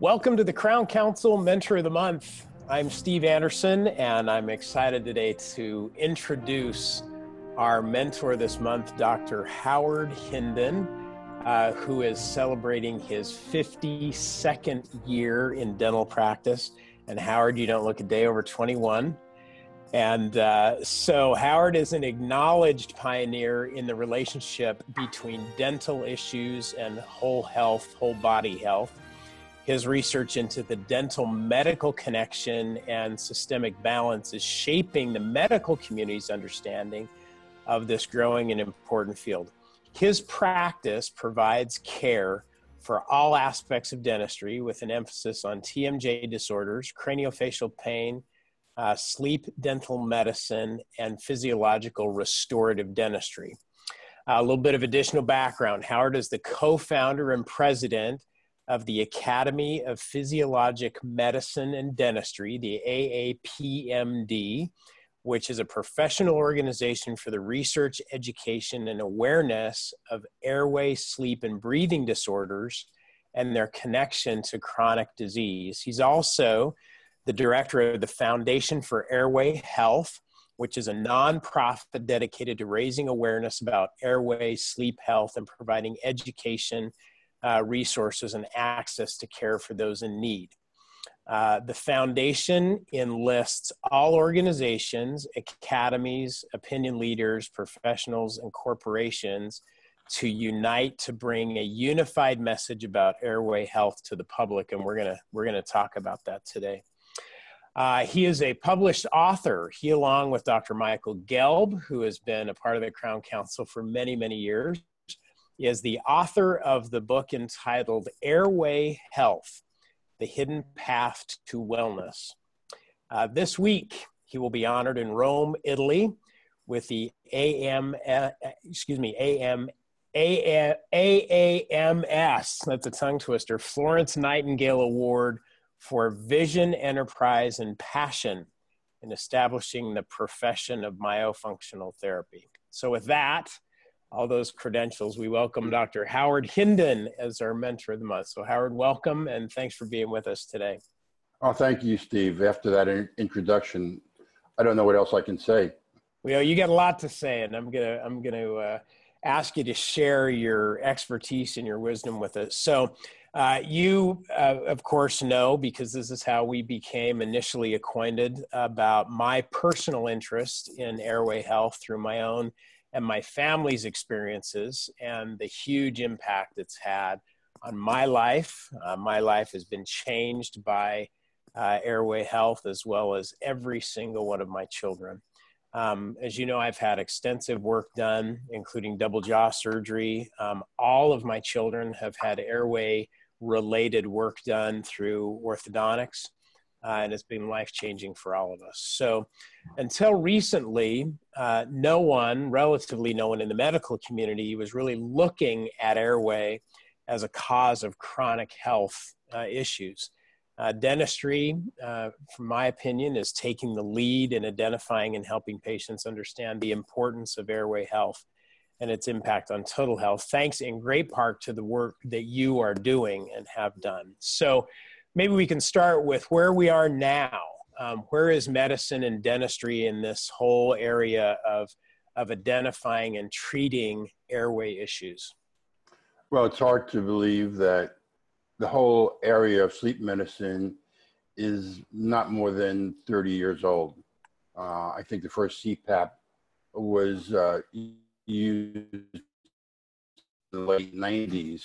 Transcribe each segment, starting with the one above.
Welcome to the Crown Council Mentor of the Month. I'm Steve Anderson, and I'm excited today to introduce our mentor this month, Dr. Howard Hindin, uh, who is celebrating his 52nd year in dental practice. And Howard, you don't look a day over 21. And uh, so Howard is an acknowledged pioneer in the relationship between dental issues and whole health, whole body health. His research into the dental medical connection and systemic balance is shaping the medical community's understanding of this growing and important field. His practice provides care for all aspects of dentistry with an emphasis on TMJ disorders, craniofacial pain, uh, sleep dental medicine, and physiological restorative dentistry. Uh, a little bit of additional background Howard is the co founder and president of the Academy of Physiologic Medicine and Dentistry, the AAPMD, which is a professional organization for the research, education, and awareness of airway, sleep, and breathing disorders and their connection to chronic disease. He's also the director of the Foundation for Airway Health, which is a nonprofit dedicated to raising awareness about airway, sleep health, and providing education, uh, resources, and access to care for those in need. Uh, the foundation enlists all organizations, academies, opinion leaders, professionals, and corporations to unite to bring a unified message about airway health to the public, and we're gonna we're gonna talk about that today. Uh, he is a published author. He, along with Dr. Michael Gelb, who has been a part of the Crown Council for many, many years, is the author of the book entitled Airway Health The Hidden Path to Wellness. Uh, this week, he will be honored in Rome, Italy, with the AM, uh, excuse me, AM, AAMS, that's a tongue twister, Florence Nightingale Award for vision, enterprise, and passion in establishing the profession of myofunctional therapy. So, with that, all those credentials, we welcome Dr. Howard Hindin as our mentor of the month. So, Howard, welcome and thanks for being with us today. Oh, thank you, Steve. After that in- introduction, I don't know what else I can say. Well, you got a lot to say, and I'm gonna I'm gonna uh, ask you to share your expertise and your wisdom with us. So, uh, you, uh, of course, know because this is how we became initially acquainted about my personal interest in airway health through my own and my family's experiences and the huge impact it's had on my life. Uh, my life has been changed by uh, airway health as well as every single one of my children. Um, as you know, I've had extensive work done, including double jaw surgery. Um, all of my children have had airway related work done through orthodontics, uh, and it's been life changing for all of us. So, until recently, uh, no one, relatively no one in the medical community, was really looking at airway as a cause of chronic health uh, issues. Uh, dentistry, uh, from my opinion, is taking the lead in identifying and helping patients understand the importance of airway health and its impact on total health, thanks in great part to the work that you are doing and have done. So maybe we can start with where we are now. Um, where is medicine and dentistry in this whole area of, of identifying and treating airway issues? Well, it's hard to believe that the whole area of sleep medicine is not more than 30 years old. Uh, I think the first CPAP was uh, used in the late 90s.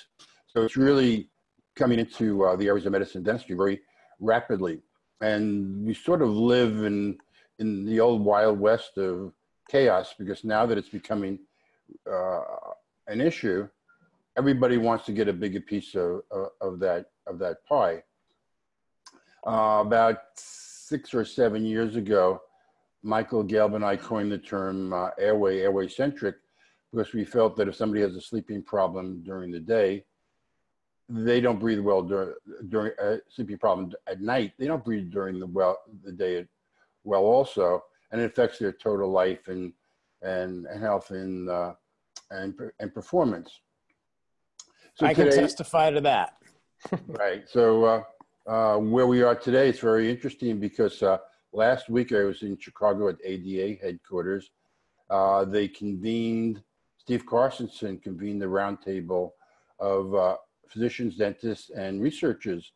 So it's really coming into uh, the areas of medicine dentistry very rapidly. And we sort of live in, in the old wild west of chaos because now that it's becoming uh, an issue, everybody wants to get a bigger piece of, of, of that, of that pie. Uh, about six or seven years ago, Michael Gelb and I coined the term uh, airway, airway centric, because we felt that if somebody has a sleeping problem during the day, they don't breathe well during during a uh, sleeping problem at night. They don't breathe during the well the day well also, and it affects their total life and and, health and uh, and and performance. So I today, can testify to that. right. So uh, uh, where we are today, it's very interesting because uh, last week I was in Chicago at ADA headquarters. Uh, they convened, Steve Carstensen convened the roundtable of uh, physicians, dentists, and researchers.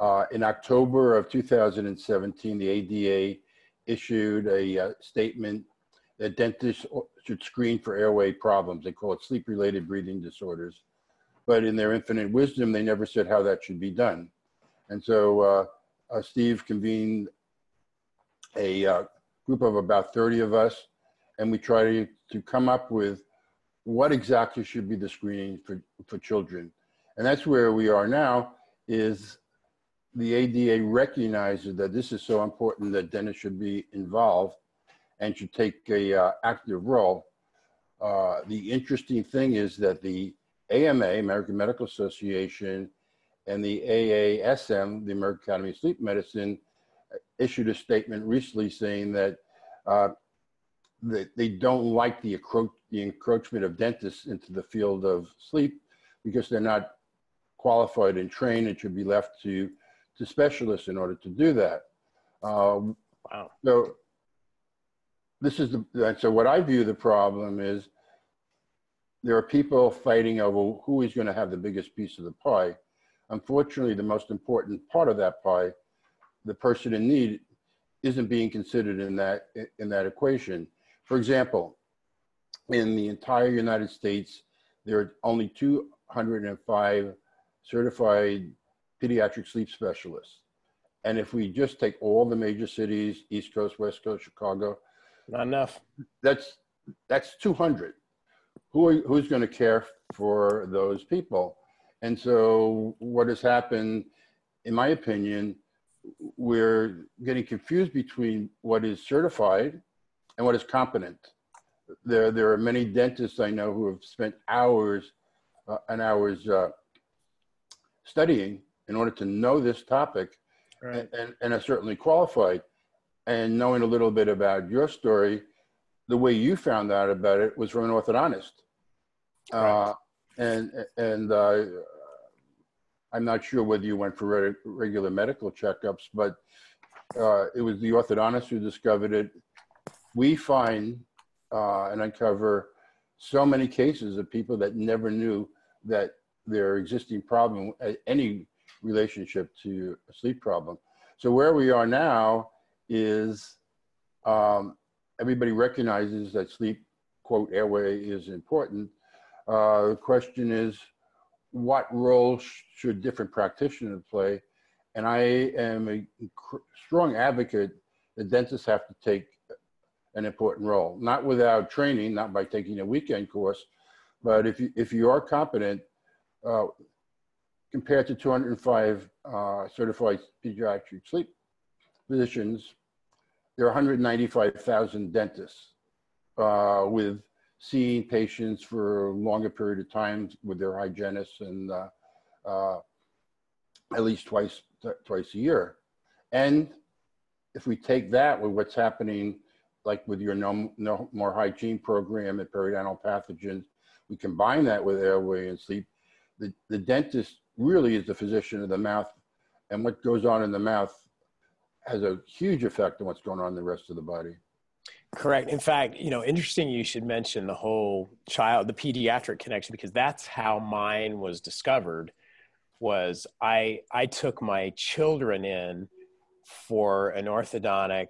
Uh, in October of 2017, the ADA issued a uh, statement that dentists should screen for airway problems. They call it sleep related breathing disorders. But in their infinite wisdom, they never said how that should be done. And so uh, uh, Steve convened a uh, group of about 30 of us, and we tried to, to come up with what exactly should be the screening for, for children. And that's where we are now is the ADA recognizes that this is so important that dentists should be involved and should take a uh, active role. Uh, the interesting thing is that the AMA, American Medical Association, and the AASM, the American Academy of Sleep Medicine, issued a statement recently saying that uh, that they don't like the, encro- the encroachment of dentists into the field of sleep because they're not qualified and trained and should be left to to specialists in order to do that. Um, wow. So this is the so what I view the problem is there are people fighting over who is going to have the biggest piece of the pie. Unfortunately, the most important part of that pie, the person in need, isn't being considered in that in that equation. For example, in the entire United States, there are only 205 certified pediatric sleep specialists. And if we just take all the major cities, East Coast, West Coast, Chicago, not enough. That's that's 200. Who are, who's going to care for those people? And so what has happened, in my opinion, we're getting confused between what is certified and what is competent. There, there are many dentists I know who have spent hours uh, and hours uh, studying in order to know this topic right. and, and, and are certainly qualified. And knowing a little bit about your story, the way you found out about it was from an orthodontist. Right. Uh, and and uh, I'm not sure whether you went for re- regular medical checkups, but uh, it was the orthodontist who discovered it. We find uh, and uncover so many cases of people that never knew that their existing problem, any relationship to a sleep problem. So where we are now is um, everybody recognizes that sleep, quote, airway is important. Uh, the question is, what role sh- should different practitioners play? And I am a strong advocate that dentists have to take an important role, not without training, not by taking a weekend course, but if you, if you are competent, uh, compared to 205 uh, certified pediatric sleep physicians, there are 195,000 dentists uh, with seeing patients for a longer period of time with their hygienists and uh, uh, at least twice twice a year. And if we take that with what's happening, like with your no, no more hygiene program and periodontal pathogens, we combine that with airway and sleep. The, the dentist really is the physician of the mouth, and what goes on in the mouth has a huge effect on what's going on in the rest of the body. Correct. In fact, you know, interesting you should mention the whole child, the pediatric connection, because that's how mine was discovered. Was I I took my children in for an orthodontic,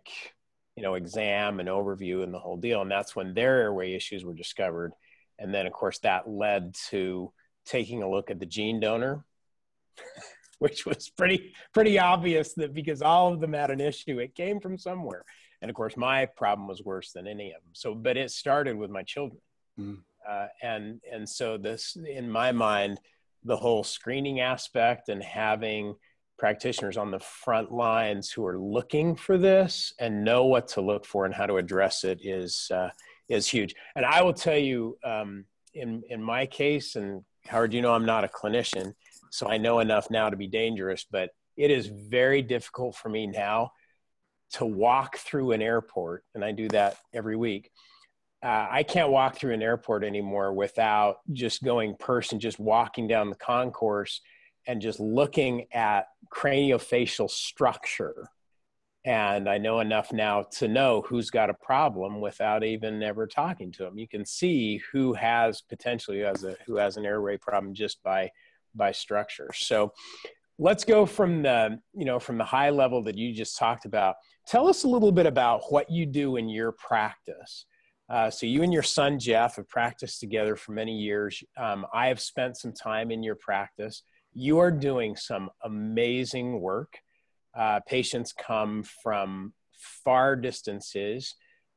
you know, exam and overview and the whole deal, and that's when their airway issues were discovered, and then of course that led to taking a look at the gene donor which was pretty pretty obvious that because all of them had an issue, it came from somewhere. And of course, my problem was worse than any of them. So, but it started with my children, mm. uh, and and so this, in my mind, the whole screening aspect and having practitioners on the front lines who are looking for this and know what to look for and how to address it is uh, is huge. And I will tell you, um, in in my case, and Howard, you know, I'm not a clinician so I know enough now to be dangerous, but it is very difficult for me now to walk through an airport, and I do that every week. Uh, I can't walk through an airport anymore without just going person, just walking down the concourse and just looking at craniofacial structure. And I know enough now to know who's got a problem without even ever talking to them. You can see who has potentially who has a who has an airway problem just by by structure. So let's go from the you know from the high level that you just talked about. Tell us a little bit about what you do in your practice. Uh, so you and your son Jeff have practiced together for many years. Um, I have spent some time in your practice. You are doing some amazing work. Uh, patients come from far distances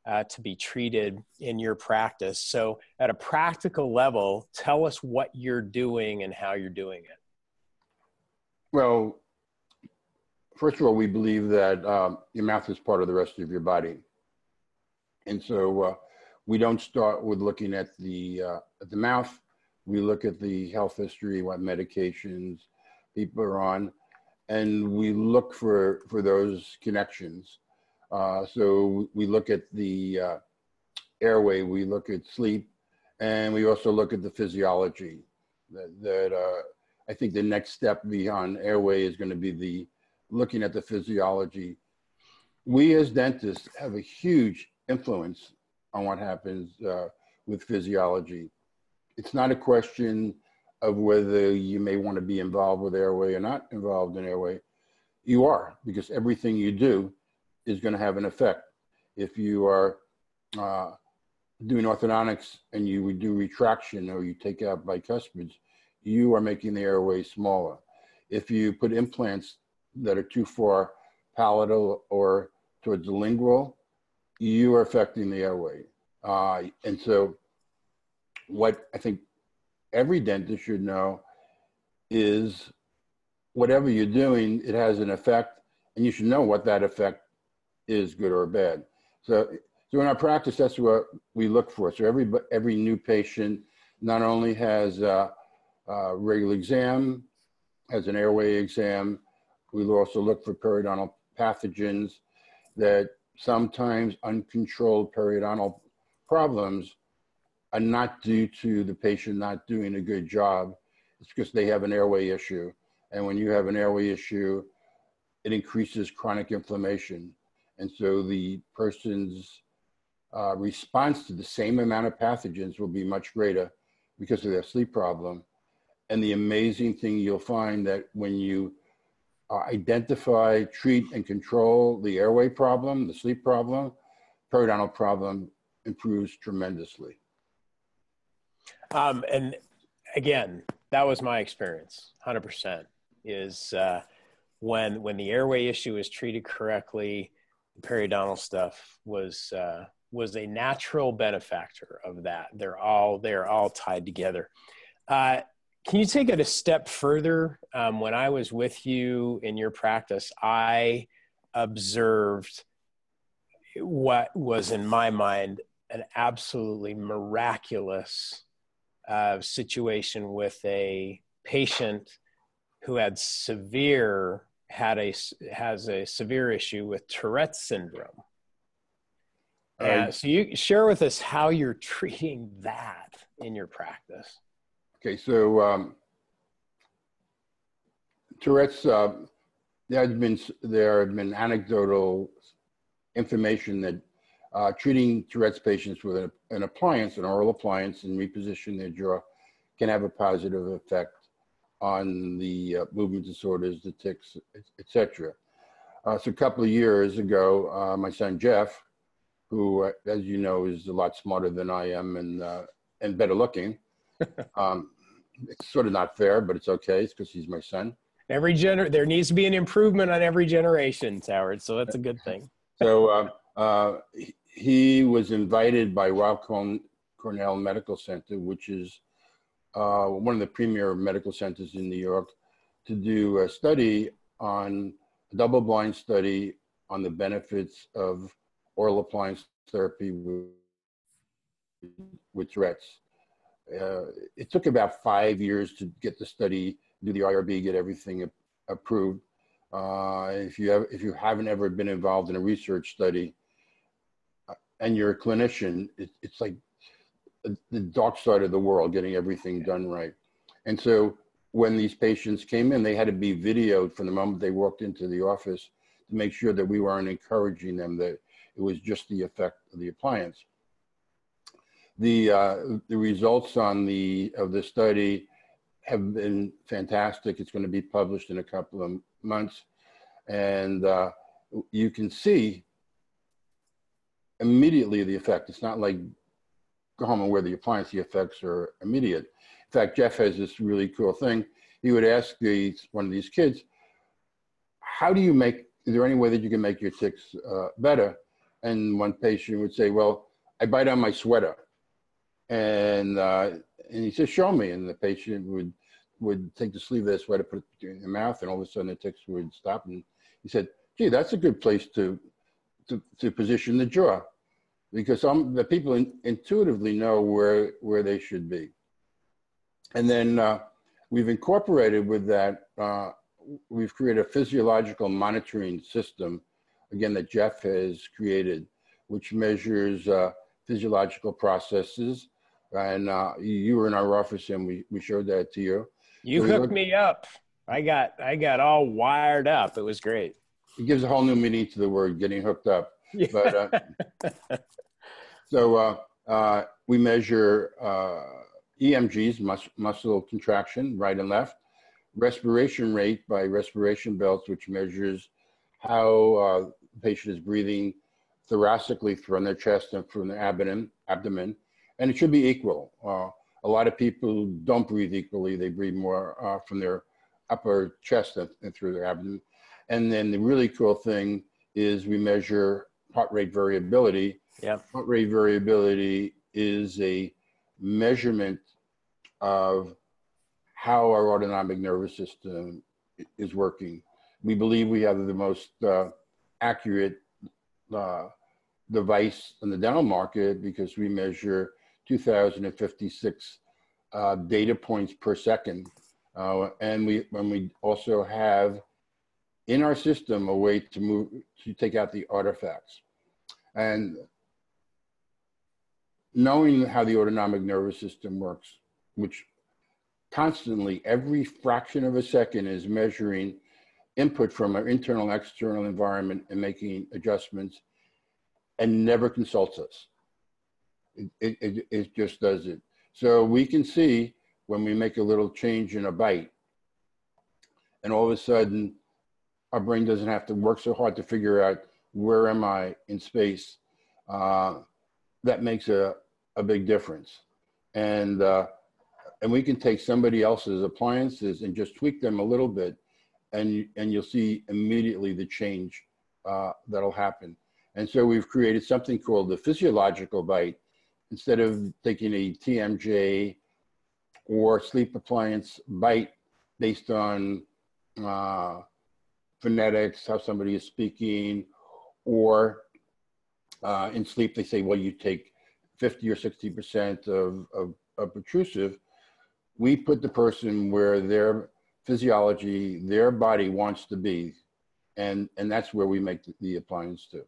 uh, to be treated in your practice. So, at a practical level, tell us what you're doing and how you're doing it. Well, first of all, we believe that um, your mouth is part of the rest of your body. And so, uh, we don't start with looking at the uh, at the mouth. We look at the health history, what medications people are on, and we look for for those connections. Uh, so we look at the uh, airway, we look at sleep, and we also look at the physiology. That, that uh, I think the next step beyond airway is going to be the looking at the physiology. We as dentists have a huge influence on what happens uh, with physiology. It's not a question of whether you may want to be involved with airway or not involved in airway. You are, because everything you do is going to have an effect. If you are uh, doing orthodontics and you do retraction or you take out bicuspids, you are making the airway smaller. If you put implants that are too far palatal or towards the lingual, you are affecting the airway. Uh, and so, what I think every dentist should know is whatever you're doing, it has an effect, and you should know what that effect is, good or bad. So, so in our practice, that's what we look for. So every every new patient not only has a, a regular exam, has an airway exam. We also look for periodontal pathogens that sometimes uncontrolled periodontal problems are not due to the patient not doing a good job. It's because they have an airway issue. And when you have an airway issue, it increases chronic inflammation. And so the person's uh, response to the same amount of pathogens will be much greater because of their sleep problem. And the amazing thing you'll find that when you uh, identify, treat, and control the airway problem, the sleep problem, periodontal problem improves tremendously. Um, and again, that was my experience, 100%, is uh, when, when the airway issue is treated correctly, the periodontal stuff was, uh, was a natural benefactor of that. They're all, they're all tied together. Uh, can you take it a step further? Um, when I was with you in your practice, I observed what was in my mind an absolutely miraculous uh, situation with a patient who had severe had a has a severe issue with Tourette's syndrome. Uh, so you share with us how you're treating that in your practice. Okay, so um, Tourette's. Uh, there have been there have been anecdotal information that uh, treating Tourette's patients with an, an, appliance, an oral appliance, and reposition their jaw can have a positive effect on the uh, movement disorders, the tics, etc. Uh, so a couple of years ago, uh, my son Jeff, who, uh, as you know, is a lot smarter than I am and uh, and better looking. um, it's sort of not fair, but it's okay. It's because he's my son. Every gener, there needs to be an improvement on every generation, Howard. So that's a good thing. So um, uh, he was invited by Weill Cornell Medical Center, which is uh, one of the premier medical centers in New York, to do a study on a double-blind study on the benefits of oral appliance therapy with, with Tourette's. Uh, it took about five years to get the study, do the IRB, get everything approved. Uh, if you have, if you haven't ever been involved in a research study, and you're a clinician, it, it's like the dark side of the world, getting everything done right. And so when these patients came in, they had to be videoed from the moment they walked into the office to make sure that we weren't encouraging them that it was just the effect of the appliance. The, uh, the results on the, of the study have been fantastic. It's going to be published in a couple of months. And uh, you can see immediately the effect. It's not like go home and wear the appliance, the effects are immediate. In fact, Jeff has this really cool thing. He would ask these, one of these kids, how do you make, is there any way that you can make your tics uh, better? And one patient would say, well, I bite on my sweater. And, uh, and he says, show me. And the patient would, would take the sleeve of their sweater, put it in their mouth, and all of a sudden the tics would stop. And he said, gee, that's a good place to, to, to position the jaw because some the people in, intuitively know where where they should be. And then uh, we've incorporated with that, uh, we've created a physiological monitoring system, again, that Jeff has created, which measures uh, physiological processes. And uh, you were in our office and we, we showed that to you. You so hooked me up. I got I got all wired up. It was great. It gives a whole new meaning to the word getting hooked up. Yeah. But uh, so uh, uh, we measure uh, EMGs, mus muscle contraction, right and left, respiration rate by respiration belts, which measures how uh, the patient is breathing thoracically from their chest and from their abdomen, abdomen, and it should be equal. Uh, a lot of people don't breathe equally; they breathe more uh, from their upper chest and, and through their abdomen. And then the really cool thing is we measure heart rate variability. Yeah. Heart rate variability is a measurement of how our autonomic nervous system is working. We believe we have the most uh, accurate uh, device in the dental market because we measure 2,056 uh, data points per second. Uh, and we, when we also have in our system a way to move to take out the artifacts. And knowing how the autonomic nervous system works which constantly every fraction of a second is measuring input from our internal external environment and making adjustments and never consults us. It, it, it just does it. So we can see when we make a little change in a bite and all of a sudden our brain doesn't have to work so hard to figure out where am I in space. Uh, that makes a, a big difference. And, uh, and we can take somebody else's appliances and just tweak them a little bit and, and you'll see immediately the change uh, that'll happen. And so we've created something called the physiological bite. Instead of taking a TMJ or sleep appliance bite based on uh, phonetics, how somebody is speaking, or uh, in sleep, they say, well, you take 50 or 60% of, of, of protrusive. We put the person where their physiology, their body wants to be. And, and that's where we make the, the appliance to.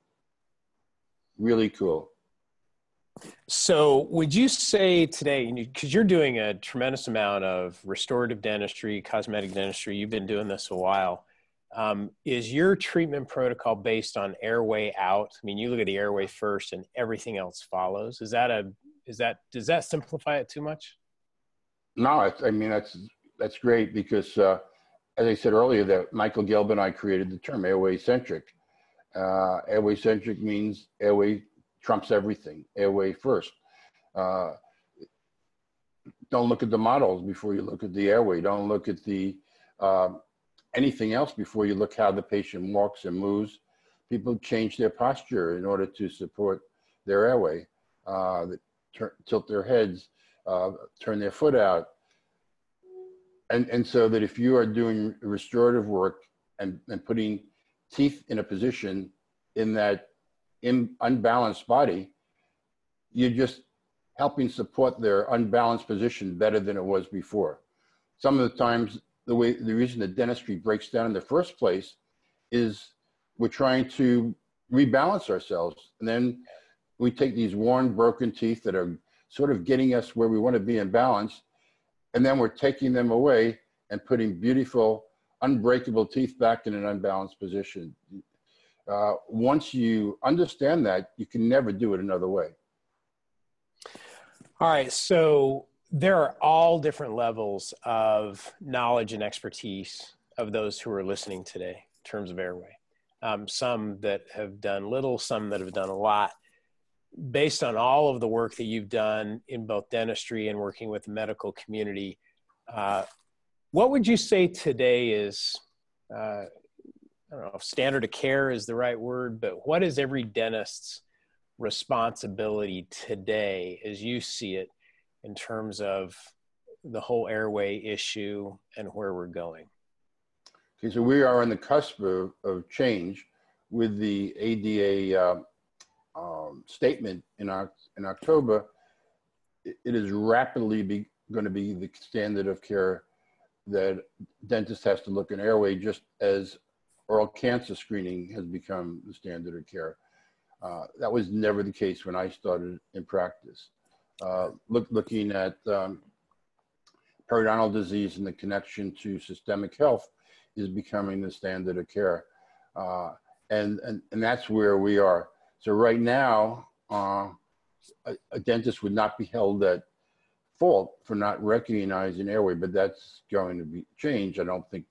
Really cool. So, would you say today, because you're doing a tremendous amount of restorative dentistry, cosmetic dentistry, you've been doing this a while. Um, is your treatment protocol based on airway out? I mean, you look at the airway first, and everything else follows. Is that a is that does that simplify it too much? No, I mean that's that's great because, uh, as I said earlier, that Michael Gelb and I created the term airway centric. Uh, airway centric means airway trumps everything. Airway first. Uh, don't look at the models before you look at the airway. Don't look at the uh, anything else before you look how the patient walks and moves. People change their posture in order to support their airway. Uh, tilt their heads, uh, turn their foot out. And, and so that if you are doing restorative work and, and putting teeth in a position in that in unbalanced body, you're just helping support their unbalanced position better than it was before. Some of the times, the way the reason that dentistry breaks down in the first place is we're trying to rebalance ourselves, and then we take these worn, broken teeth that are sort of getting us where we want to be in balance, and then we're taking them away and putting beautiful, unbreakable teeth back in an unbalanced position. Uh, once you understand that, you can never do it another way. All right. So there are all different levels of knowledge and expertise of those who are listening today in terms of airway. Um, some that have done little, some that have done a lot. Based on all of the work that you've done in both dentistry and working with the medical community, uh, what would you say today is uh, I don't know if standard of care is the right word, but what is every dentist's responsibility today as you see it in terms of the whole airway issue and where we're going? Okay, so we are on the cusp of, of change with the ADA uh, um, statement in, our, in October. It, it is rapidly be, going to be the standard of care that dentist has to look in airway just as oral cancer screening has become the standard of care. Uh, that was never the case when I started in practice. Uh, look, looking at um, periodontal disease and the connection to systemic health is becoming the standard of care. Uh, and, and, and that's where we are. So right now, uh, a, a, dentist would not be held at fault for not recognizing airway, but that's going to be changed. I don't think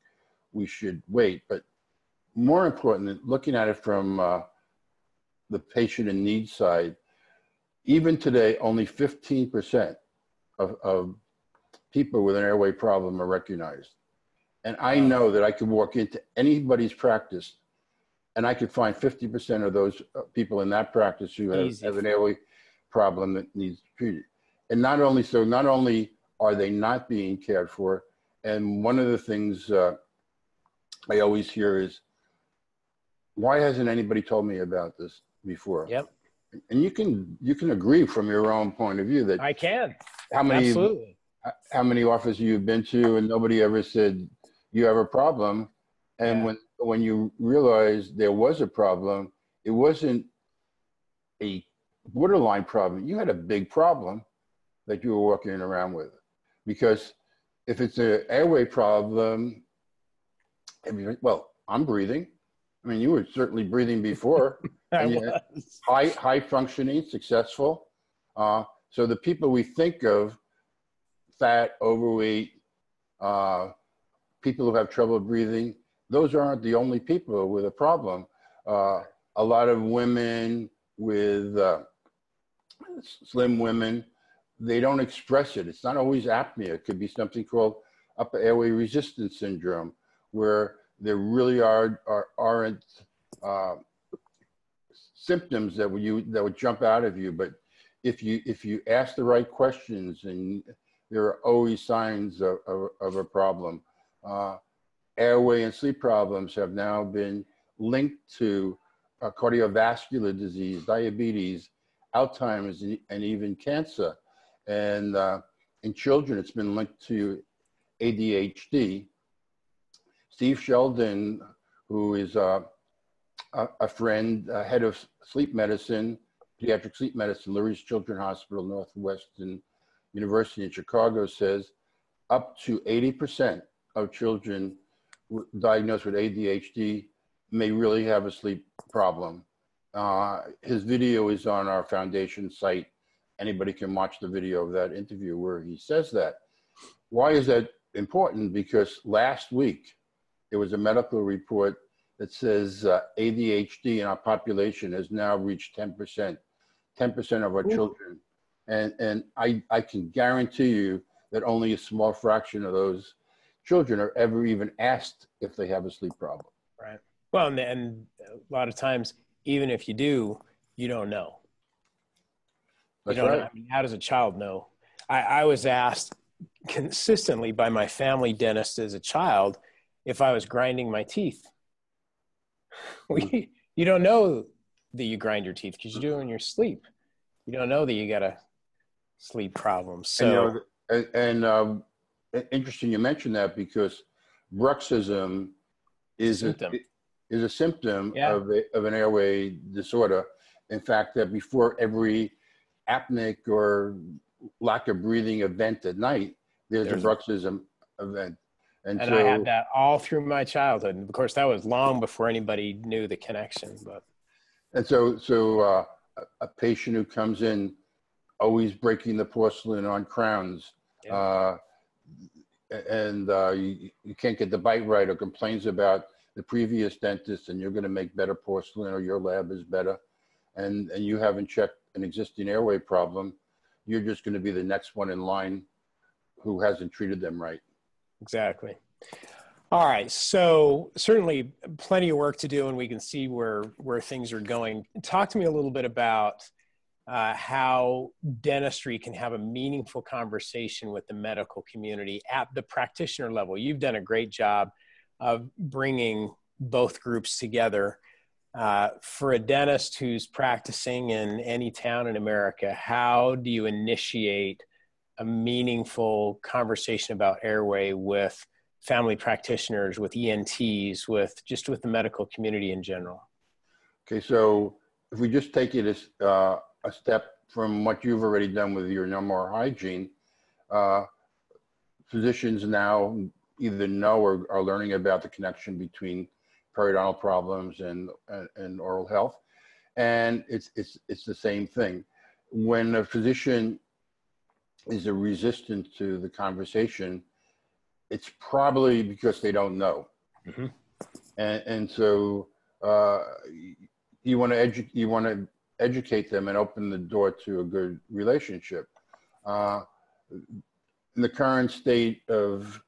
we should wait. But more important, looking at it from uh, the patient and need side, even today, only 15% of, of people with an airway problem are recognized. And I know that I could walk into anybody's practice and I could find 50% of those uh, people in that practice who have, have, an airway problem that needs treated. And not only so, not only are they not being cared for, and one of the things uh, I always hear is, why hasn't anybody told me about this before? Yep. And you can you can agree from your own point of view that I can. How many Absolutely. how many offices you've been to and nobody ever said you have a problem, and yeah. when when you realize there was a problem, it wasn't a borderline problem. You had a big problem that you were walking around with, because if it's an airway problem, well, I'm breathing. I mean, you were certainly breathing before. high, high functioning, successful. Uh, so the people we think of, fat, overweight, uh, people who have trouble breathing, those aren't the only people with a problem. Uh, a lot of women with uh, slim women, they don't express it. It's not always apnea. It could be something called upper airway resistance syndrome, where there really are, are aren't uh, symptoms that would you that would jump out of you. But if you if you ask the right questions, and there are always signs of, of, of a problem. Uh, airway and sleep problems have now been linked to uh, cardiovascular disease, diabetes, Alzheimer's, and even cancer. And uh, in children, it's been linked to ADHD. Steve Sheldon, who is uh, a, a, friend, head of sleep medicine, pediatric sleep medicine, Lurie Children's Hospital, Northwestern University in Chicago, says up to 80% of children diagnosed with ADHD may really have a sleep problem. Uh, his video is on our foundation site. Anybody can watch the video of that interview where he says that. Why is that important? Because last week, there was a medical report that says uh, ADHD in our population has now reached 10%, 10% of our Ooh. children. And, and I, I can guarantee you that only a small fraction of those children are ever even asked if they have a sleep problem. Right. Well, and, and a lot of times, even if you do, you don't know. That's you don't right. know. I mean, how does a child know? I, I was asked consistently by my family dentist as a child if I was grinding my teeth. we, you don't know that you grind your teeth because you do it in your sleep. You don't know that you got a sleep problem. So, and, and um, interesting you mentioned that because bruxism is symptom. a, is a symptom yeah. of, a, of an airway disorder. In fact, that before every apneic or lack of breathing event at night, there's, there's a bruxism event And, and so, I had that all through my childhood. And of course, that was long before anybody knew the connection. But and so, so uh, a patient who comes in always breaking the porcelain on crowns, yeah. uh, and uh, you, you can't get the bite right, or complains about the previous dentist, and you're going to make better porcelain, or your lab is better, and and you haven't checked an existing airway problem, you're just going to be the next one in line who hasn't treated them right. Exactly. All right. So certainly plenty of work to do, and we can see where where things are going. Talk to me a little bit about uh, how dentistry can have a meaningful conversation with the medical community at the practitioner level. You've done a great job of bringing both groups together. Uh, for a dentist who's practicing in any town in America, how do you initiate a meaningful conversation about airway with family practitioners, with ENTs, with just with the medical community in general? Okay, so if we just take it as uh, a step from what you've already done with your more hygiene, uh, physicians now either know or are learning about the connection between periodontal problems and, and, and oral health. And it's, it's, it's the same thing. When a physician is a resistance to the conversation, it's probably because they don't know. Mm-hmm. And, and so uh, you want to edu- you want to educate them and open the door to a good relationship. Uh, in the current state of,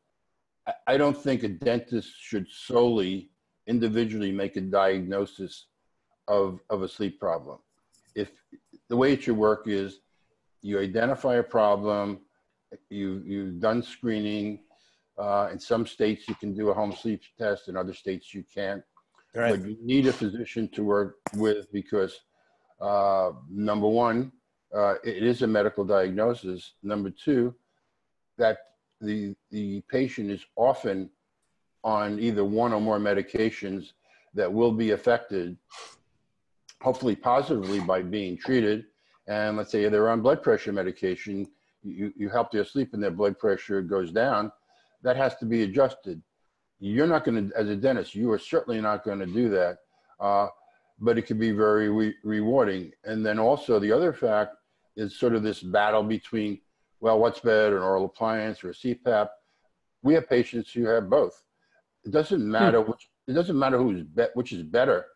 I don't think a dentist should solely individually make a diagnosis of, of a sleep problem. If the way it should work is you identify a problem, you, you've done screening. Uh, in some states, you can do a home sleep test. In other states, you can't. Right. But you need a physician to work with because uh, number one, uh, it is a medical diagnosis. Number two, that the the patient is often on either one or more medications that will be affected, hopefully positively by being treated, and let's say they're on blood pressure medication, you, you help their sleep and their blood pressure goes down, that has to be adjusted. You're not going to, as a dentist, you are certainly not going to do that, uh, but it can be very re- rewarding. And then also the other fact is sort of this battle between, well, what's better, an oral appliance or a CPAP? We have patients who have both. It doesn't hmm. matter hmm. which. It doesn't matter who's which is better.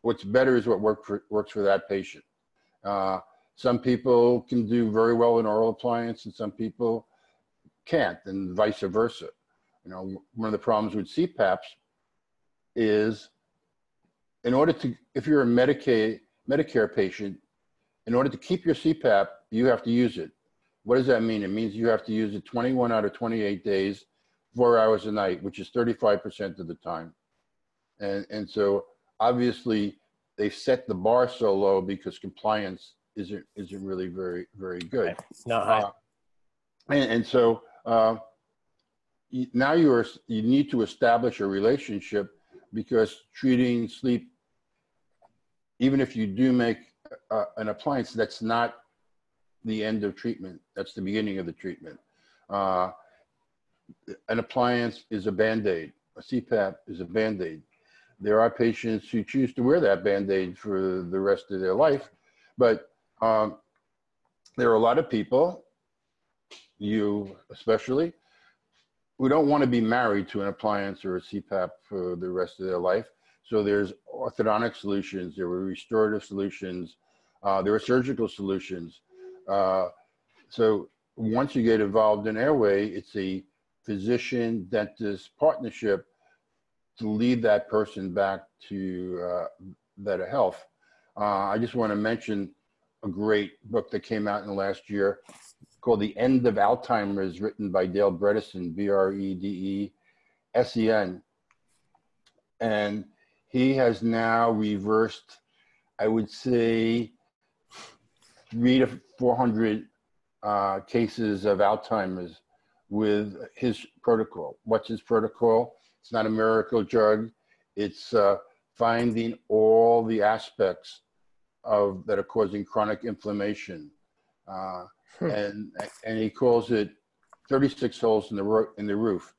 What's better is what work for, works for that patient. Uh, some people can do very well in oral appliance and some people can't and vice versa. You know, one of the problems with CPAPs is in order to, if you're a Medicaid, Medicare patient, in order to keep your CPAP, you have to use it. What does that mean? It means you have to use it 21 out of 28 days, four hours a night, which is 35% of the time. And, and so obviously they set the bar so low because compliance isn't isn't really very very good. No, uh, and, and, so uh, now you are you need to establish a relationship because treating sleep, even if you do make uh, an appliance, that's not the end of treatment. That's the beginning of the treatment. Uh, an appliance is a band-aid. A CPAP is a band-aid. There are patients who choose to wear that band-aid for the rest of their life, but um, there are a lot of people, you especially, who don't want to be married to an appliance or a CPAP for the rest of their life. So there's orthodontic solutions, there were restorative solutions, uh, there are surgical solutions. Uh, so once you get involved in airway, it's a physician dentist partnership to lead that person back to uh, better health. Uh, I just want to mention a great book that came out in the last year called The End of Alzheimer's, written by Dale Bredesen, B R E D E S E N. And he has now reversed, I would say, three to 400 uh, cases of Alzheimer's with his protocol. What's his protocol? It's not a miracle drug. It's uh, finding all the aspects of that are causing chronic inflammation, uh, hmm. and and he calls it 36 holes in the ro- in the roof.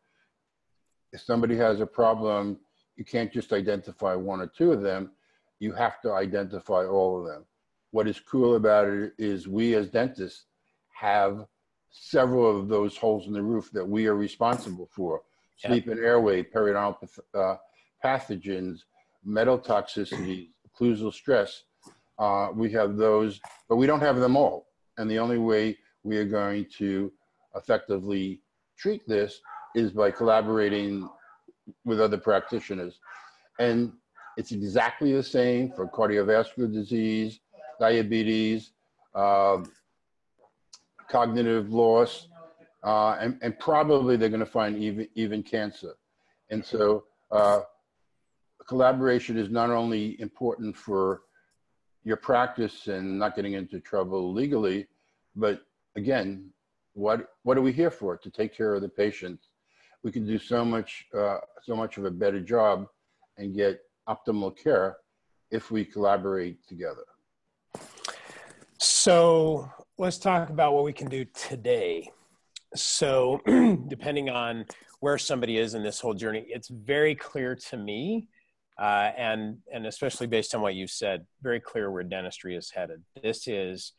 if somebody has a problem, you can't just identify one or two of them. You have to identify all of them. What is cool about it is we as dentists have several of those holes in the roof that we are responsible for. Yeah. Sleep and airway, periodontal uh, pathogens, metal toxicity, occlusal stress. Uh, we have those, but we don't have them all. And the only way we are going to effectively treat this is by collaborating with other practitioners. And it's exactly the same for cardiovascular disease, diabetes, uh, cognitive loss, uh, and, and, probably they're going to find even, even cancer. And so uh, collaboration is not only important for your practice and not getting into trouble legally, but again, what what are we here for? To take care of the patient. We can do so much uh, so much of a better job and get optimal care if we collaborate together. So let's talk about what we can do today. So, depending on where somebody is in this whole journey, it's very clear to me, uh, and and especially based on what you said, very clear where dentistry is headed. This is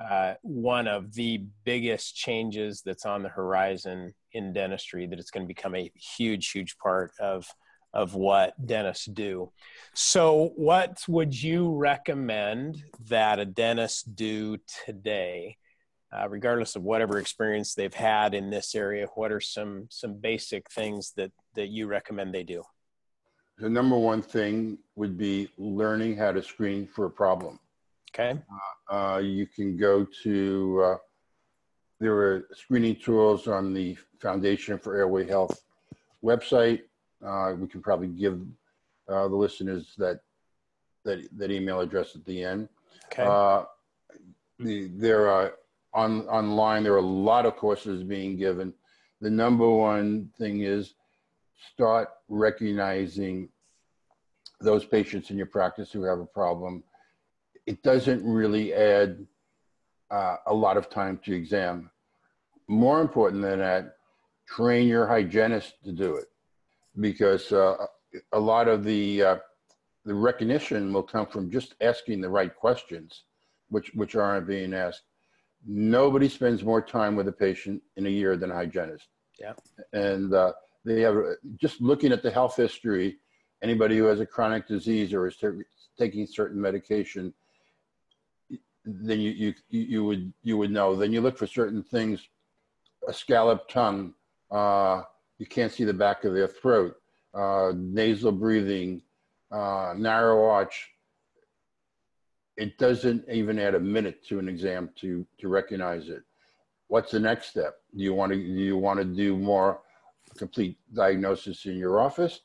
uh, one of the biggest changes that's on the horizon in dentistry that it's going to become a huge huge part of of what dentists do. So what would you recommend that a dentist do today uh, regardless of whatever experience they've had in this area? What are some some basic things that that you recommend they do the number one thing would be learning how to screen for a problem Okay. Uh, uh, you can go to, uh, there are screening tools on the Foundation for Airway Health website. Uh, we can probably give uh, the listeners that, that, that email address at the end. Okay. Uh, the, there are on, online, there are a lot of courses being given. The number one thing is start recognizing those patients in your practice who have a problem it doesn't really add uh, a lot of time to exam. More important than that, train your hygienist to do it because uh, a lot of the uh, the recognition will come from just asking the right questions, which which aren't being asked. Nobody spends more time with a patient in a year than a hygienist. Yeah, and uh, they have just looking at the health history. Anybody who has a chronic disease or is taking certain medication then you, you, you would, you would know. Then you look for certain things, a scalloped tongue, uh, you can't see the back of their throat, uh, nasal breathing, uh, narrow arch. It doesn't even add a minute to an exam to, to recognize it. What's the next step? Do you want to, do you want to do more complete diagnosis in your office?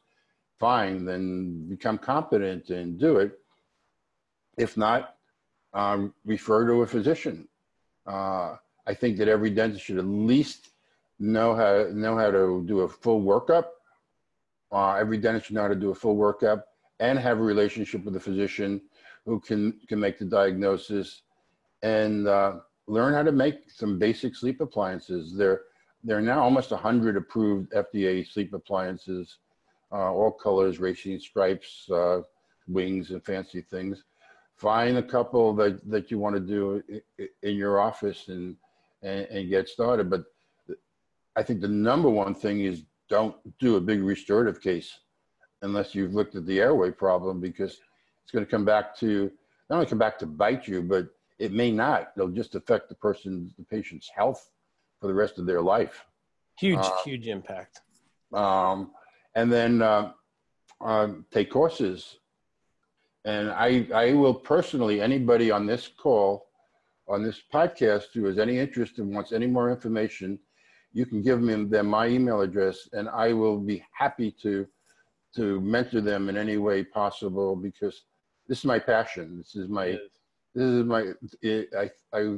Fine, then become competent and do it. If not, um, refer to a physician. Uh, I think that every dentist should at least know how know how to do a full workup. Uh, every dentist should know how to do a full workup and have a relationship with a physician who can can make the diagnosis and uh, learn how to make some basic sleep appliances. There there are now almost 100 approved FDA sleep appliances, uh, all colors, racing stripes, uh, wings, and fancy things find a couple that, that you want to do in your office and, and, and get started. But I think the number one thing is don't do a big restorative case unless you've looked at the airway problem because it's going to come back to not only come back to bite you, but it may not. It'll just affect the person, the patient's health for the rest of their life. Huge, uh, huge impact. Um, and then uh, uh, take courses and I, I will personally, anybody on this call, on this podcast who has any interest and wants any more information, you can give them, them my email address and I will be happy to, to mentor them in any way possible because this is my passion. This is my, this is my, it, I, I,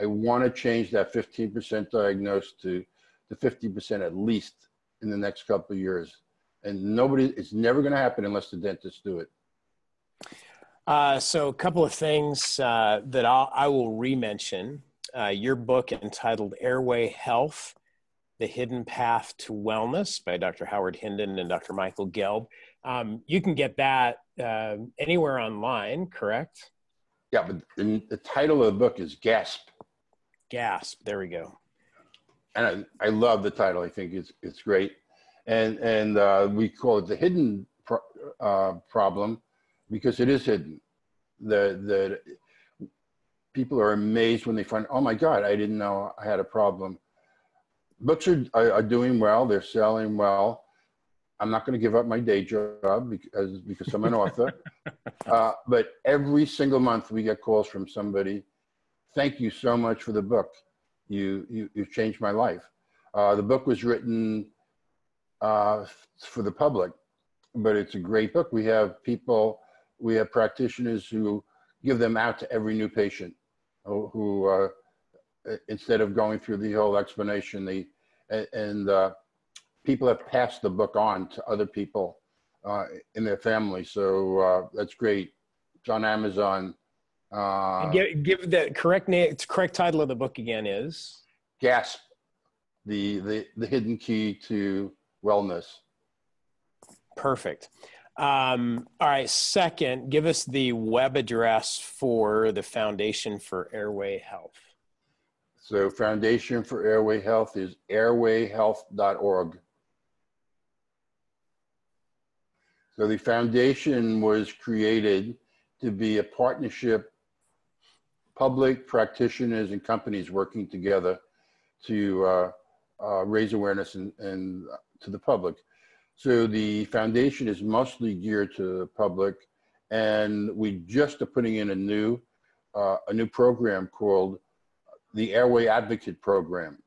I want to change that 15% diagnosed to, to 50% at least in the next couple of years. And nobody, it's never going to happen unless the dentists do it. Uh, so, a couple of things uh, that I'll, I will re-mention. Uh, your book entitled "Airway Health: The Hidden Path to Wellness by Dr. Howard Hindin and Dr. Michael Gelb. Um, you can get that uh, anywhere online, correct? Yeah, but the, the, title of the book is Gasp. Gasp. There we go. And I, I love the title. I think it's it's great, and and uh, we call it the hidden pro- uh, problem because it is hidden. The the people are amazed when they find, oh my God, I didn't know I had a problem. Books are, are, are doing well. They're selling well I'm not going to give up my day job because because I'm an author. Uh, but every single month we get calls from somebody. Thank you so much for the book. You you you've changed my life. Uh, the book was written uh, for the public, but it's a great book. We have people, we have practitioners who give them out to every new patient, who, who uh, instead of going through the whole explanation, they and uh, people have passed the book on to other people uh, in their family. So uh, that's great. It's on Amazon. Uh, give, give the correct name. Correct title of the book again is Gasp: the the the hidden key to wellness. Perfect. Um, all right. Second, give us the web address for the Foundation for Airway Health. So, Foundation for Airway Health is airwayhealth.org. So the foundation was created to be a partnership, public practitioners and companies working together to uh, uh, raise awareness and, and to the public. So the foundation is mostly geared to the public, and we just are putting in a new uh, a new program called the Airway Advocate Program.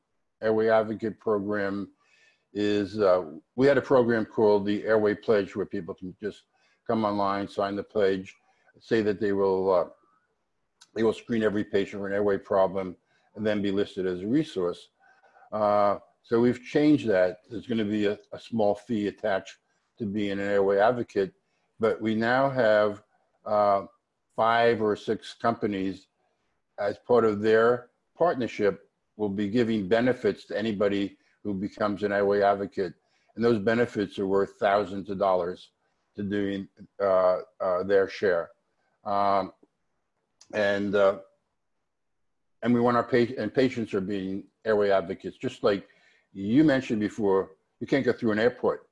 Airway Advocate Program is uh, we had a program called the Airway Pledge where people can just come online, sign the pledge, say that they will uh, they will screen every patient for an airway problem, and then be listed as a resource. Uh, so we've changed that. There's going to be a, a, small fee attached to being an airway advocate, but we now have uh, five or six companies as part of their partnership will be giving benefits to anybody who becomes an airway advocate. And those benefits are worth thousands of dollars to doing uh, uh, their share. Um, and, uh, and we want our patients, and patients are being airway advocates, just like you mentioned before, you can't go through an airport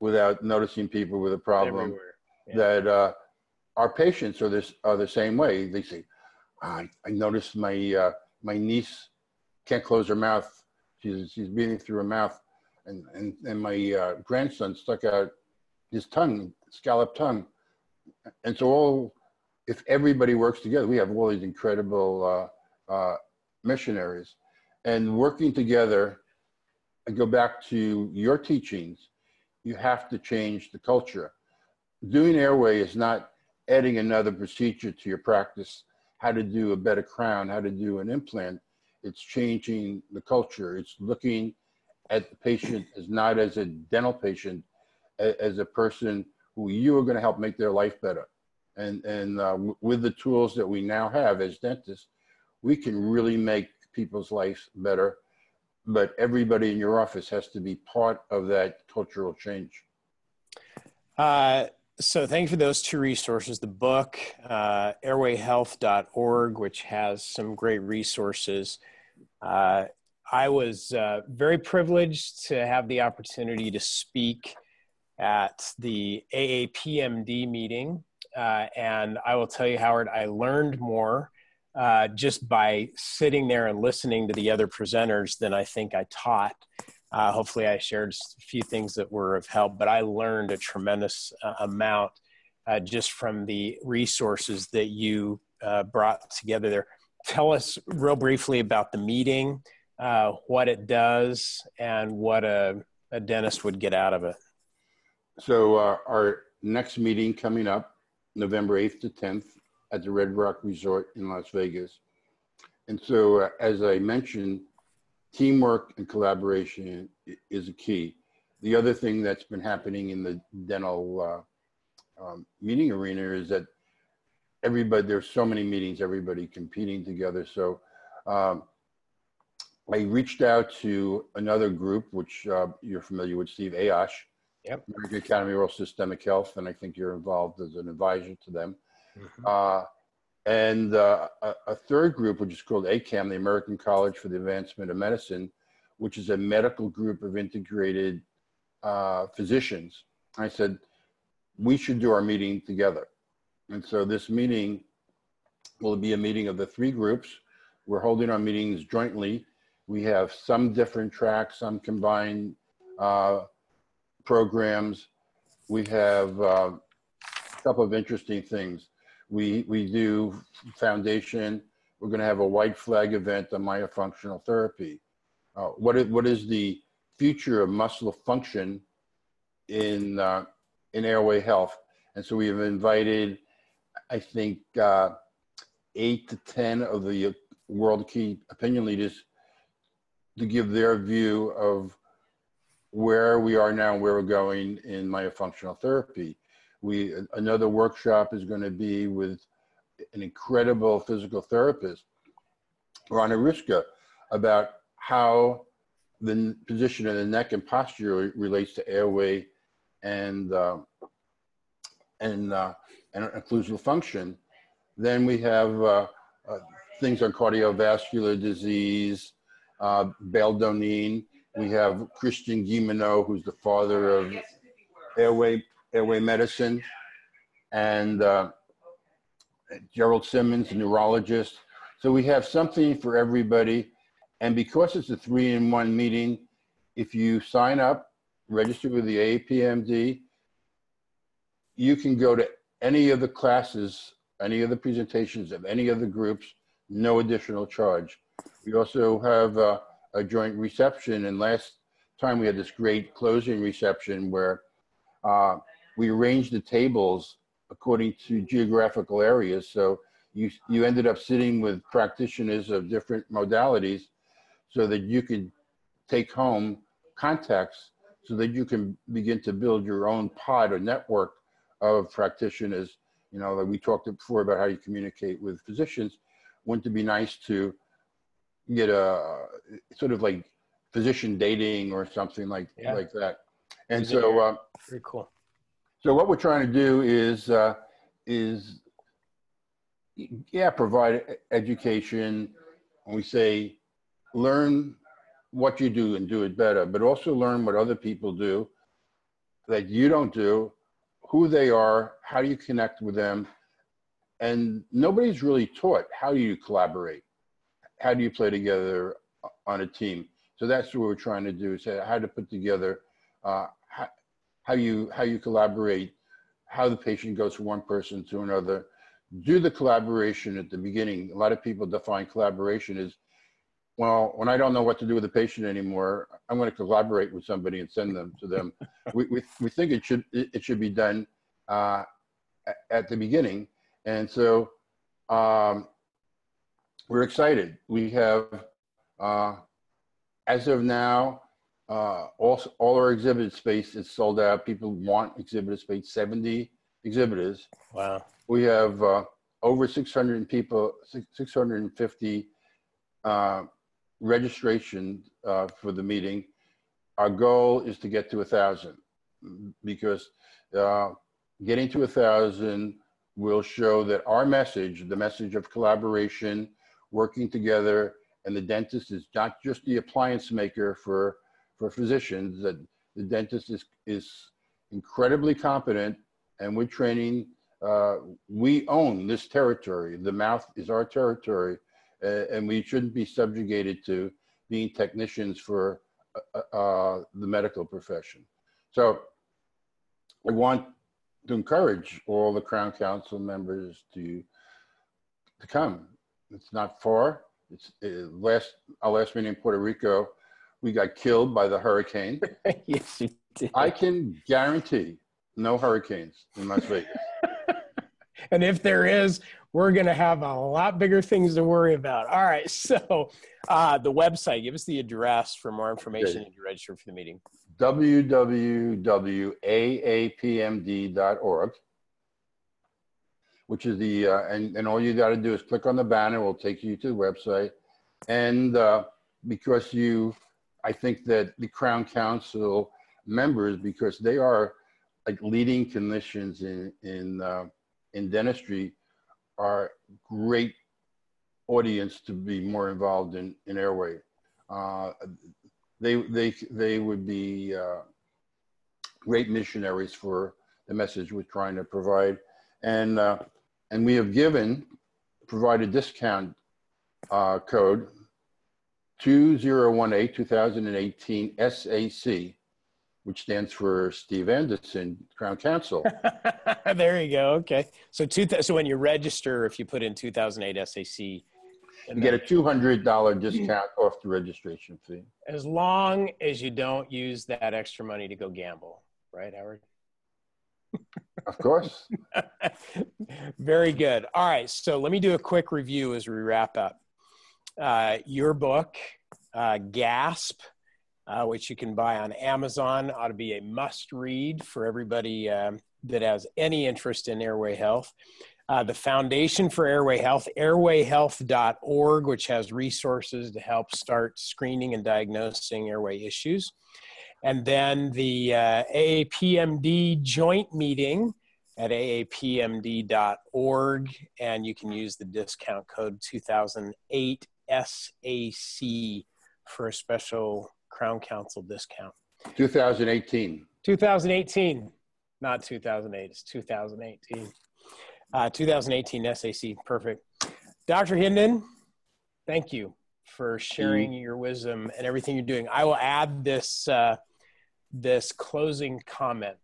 without noticing people with a problem yeah. that uh, our patients are this are the same way. They say, I, I noticed my uh, my niece can't close her mouth She's, she's breathing through her mouth. And, and, and my uh, grandson stuck out his tongue, scalloped tongue. And so all, if everybody works together, we have all these incredible uh, uh, missionaries. And working together, I go back to your teachings, you have to change the culture. Doing airway is not adding another procedure to your practice, how to do a better crown, how to do an implant it's changing the culture. It's looking at the patient as not as a dental patient, as a person who you are going to help make their life better. And, and uh, with the tools that we now have as dentists, we can really make people's lives better. But everybody in your office has to be part of that cultural change. Uh, so thank you for those two resources the book uh, airwayhealth.org which has some great resources uh, I was uh, very privileged to have the opportunity to speak at the AAPMD meeting. Uh, and I will tell you, Howard, I learned more uh, just by sitting there and listening to the other presenters than I think I taught. Uh, hopefully, I shared a few things that were of help, but I learned a tremendous uh, amount just from the resources that you brought together there tell us real briefly about the meeting, uh, what it does, and what a, a, dentist would get out of it. So, uh, our next meeting coming up November 8th to 10th at the Red Rock Resort in Las Vegas. And so, uh, as I mentioned, teamwork and collaboration is a key. The other thing that's been happening in the dental uh, um, meeting arena is that everybody, there's so many meetings, everybody competing together. So um, I reached out to another group, which uh, you're familiar with, Steve AOSH, Yep. American Academy of Oral Systemic Health, and I think you're involved as an advisor to them. Mhm. Uh, and uh, a, a third group, which is called ACAM, the American College for the Advancement of Medicine, which is a medical group of integrated uh, physicians. I said, we should do our meeting together. And so this meeting will be a meeting of the three groups. We're holding our meetings jointly. We have some different tracks, some combined uh, programs. We have uh, a couple of interesting things. We, we do foundation. We're going to have a white flag event on myofunctional therapy. Uh, what, is, what is the future of muscle function in, uh, in airway health? And so we have invited, I think, uh, eight to 10 of the world key opinion leaders to give their view of where we are now and where we're going in myofunctional therapy. We another workshop is going to be with an incredible physical therapist, Rana Ruska, about how the position of the neck and posture relates to airway and uh, and uh, and occlusal function. Then we have uh, uh, things on cardiovascular disease, uh, Baldonine. We have Christian Guilleminault, who's the father of airway airway medicine, and uh, Gerald Simmons, a neurologist. So we have something for everybody. And because it's a three-in-one meeting, if you sign up, register with the APMD, you can go to any of the classes, any of the presentations of any of the groups, no additional charge. We also have uh, a joint reception, and last time we had this great closing reception where uh, we arranged the tables according to geographical areas. So you, you ended up sitting with practitioners of different modalities so that you could take home contacts so that you can begin to build your own pod or network of practitioners. You know, that we talked before about how you communicate with physicians. Wouldn't it be nice to get a sort of like physician dating or something like Yeah. like that? And so, uh, Very cool. so what we're trying to do is uh, is yeah, provide education. And we say learn what you do and do it better, but also learn what other people do that you don't do, who they are, how do you connect with them, and nobody's really taught how do you collaborate, how do you play together on a team. So that's what we're trying to do: is how to put together uh, how, how you how you collaborate, how the patient goes from one person to another. Do the collaboration at the beginning. A lot of people define collaboration as, well, when I don't know what to do with the patient anymore, I'm going to collaborate with somebody and send them to them. we, we, we think it should it it should be done uh, at the beginning, and so um, we're excited. We have, uh, as of now, uh, all, all our exhibit space is sold out. People want exhibit space, 70 exhibitors. Wow. We have uh, over 600 people, 650 uh, registration uh, for the meeting. Our goal is to get to a thousand because uh, getting to a thousand will show that our message, the message of collaboration, working together, and the dentist is not just the appliance maker for for physicians. That the dentist is is incredibly competent, and we're training. Uh, we own this territory. The mouth is our territory, uh, and we shouldn't be subjugated to being technicians for uh, uh, the medical profession. So, I want to encourage all the Crown Council members to to come. It's not far. It's uh, last our last meeting in Puerto Rico, we got killed by the hurricane. yes, you did. I can guarantee no hurricanes in Las Vegas. and if there is, we're going to have a lot bigger things to worry about. All right. So, uh, the website, give us the address for more information Okay. and you register for the meeting. www.aapmd.org, which is the, uh, and, and all you got to do is click on the banner, it will take you to the website. And uh, because you, I think that the Crown Council members, because they are like leading clinicians in in uh, in dentistry, are great audience to be more involved in in airway. Uh, they they they would be uh, great missionaries for the message we're trying to provide, and uh, and we have given provided discount uh, code 2018 2018 SAC, which stands for Steve Anderson Crown Council. there you go. Okay, so two th- so when you register, if you put in 2008 SAC. You get a $200 discount off the registration fee. As long as you don't use that extra money to go gamble, right, Howard? Of course. Very good. All right. So let me do a quick review as we wrap up. Uh, your book, uh, Gasp, uh, which you can buy on Amazon, ought to be a must read for everybody um, that has any interest in airway health. Uh, the Foundation for Airway Health, airwayhealth.org, which has resources to help start screening and diagnosing airway issues and then the uh, AAPMD joint meeting at aapmd.org, and you can use the discount code 2008 SAC for a special Crown Council discount. 2018. 2018, not 2008, it's 2018. Uh, 2018 SAC, perfect. Dr. Hindin, thank you for sharing mm. your wisdom and everything you're doing. I will add this. Uh, this closing comment,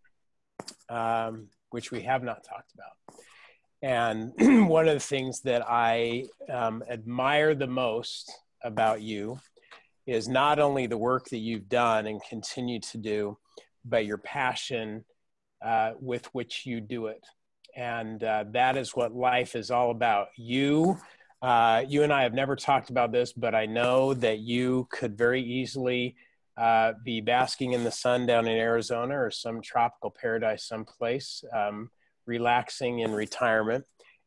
um, which we have not talked about. And one of the things that I um, admire the most about you is not only the work that you've done and continue to do, but your passion uh, with which you do it. And uh, that is what life is all about. You, uh, you and I have never talked about this, but I know that you could very easily uh, be basking in the sun down in Arizona or some tropical paradise someplace, um, relaxing in retirement,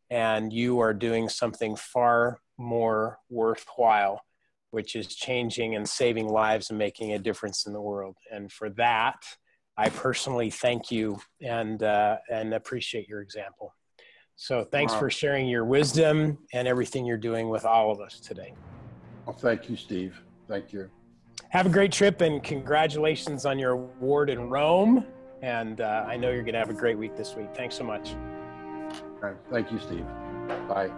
and you are doing something far more worthwhile, which is changing and saving lives and making a difference in the world. And for that, I personally thank you and uh, and appreciate your example. So thanks wow. for sharing your wisdom and everything you're doing with all of us today. Well, thank you, Steve. Thank you have a great trip and congratulations on your award in Rome. And uh, I know you're going to have a great week this week. Thanks so much. Thank you, Steve. Bye.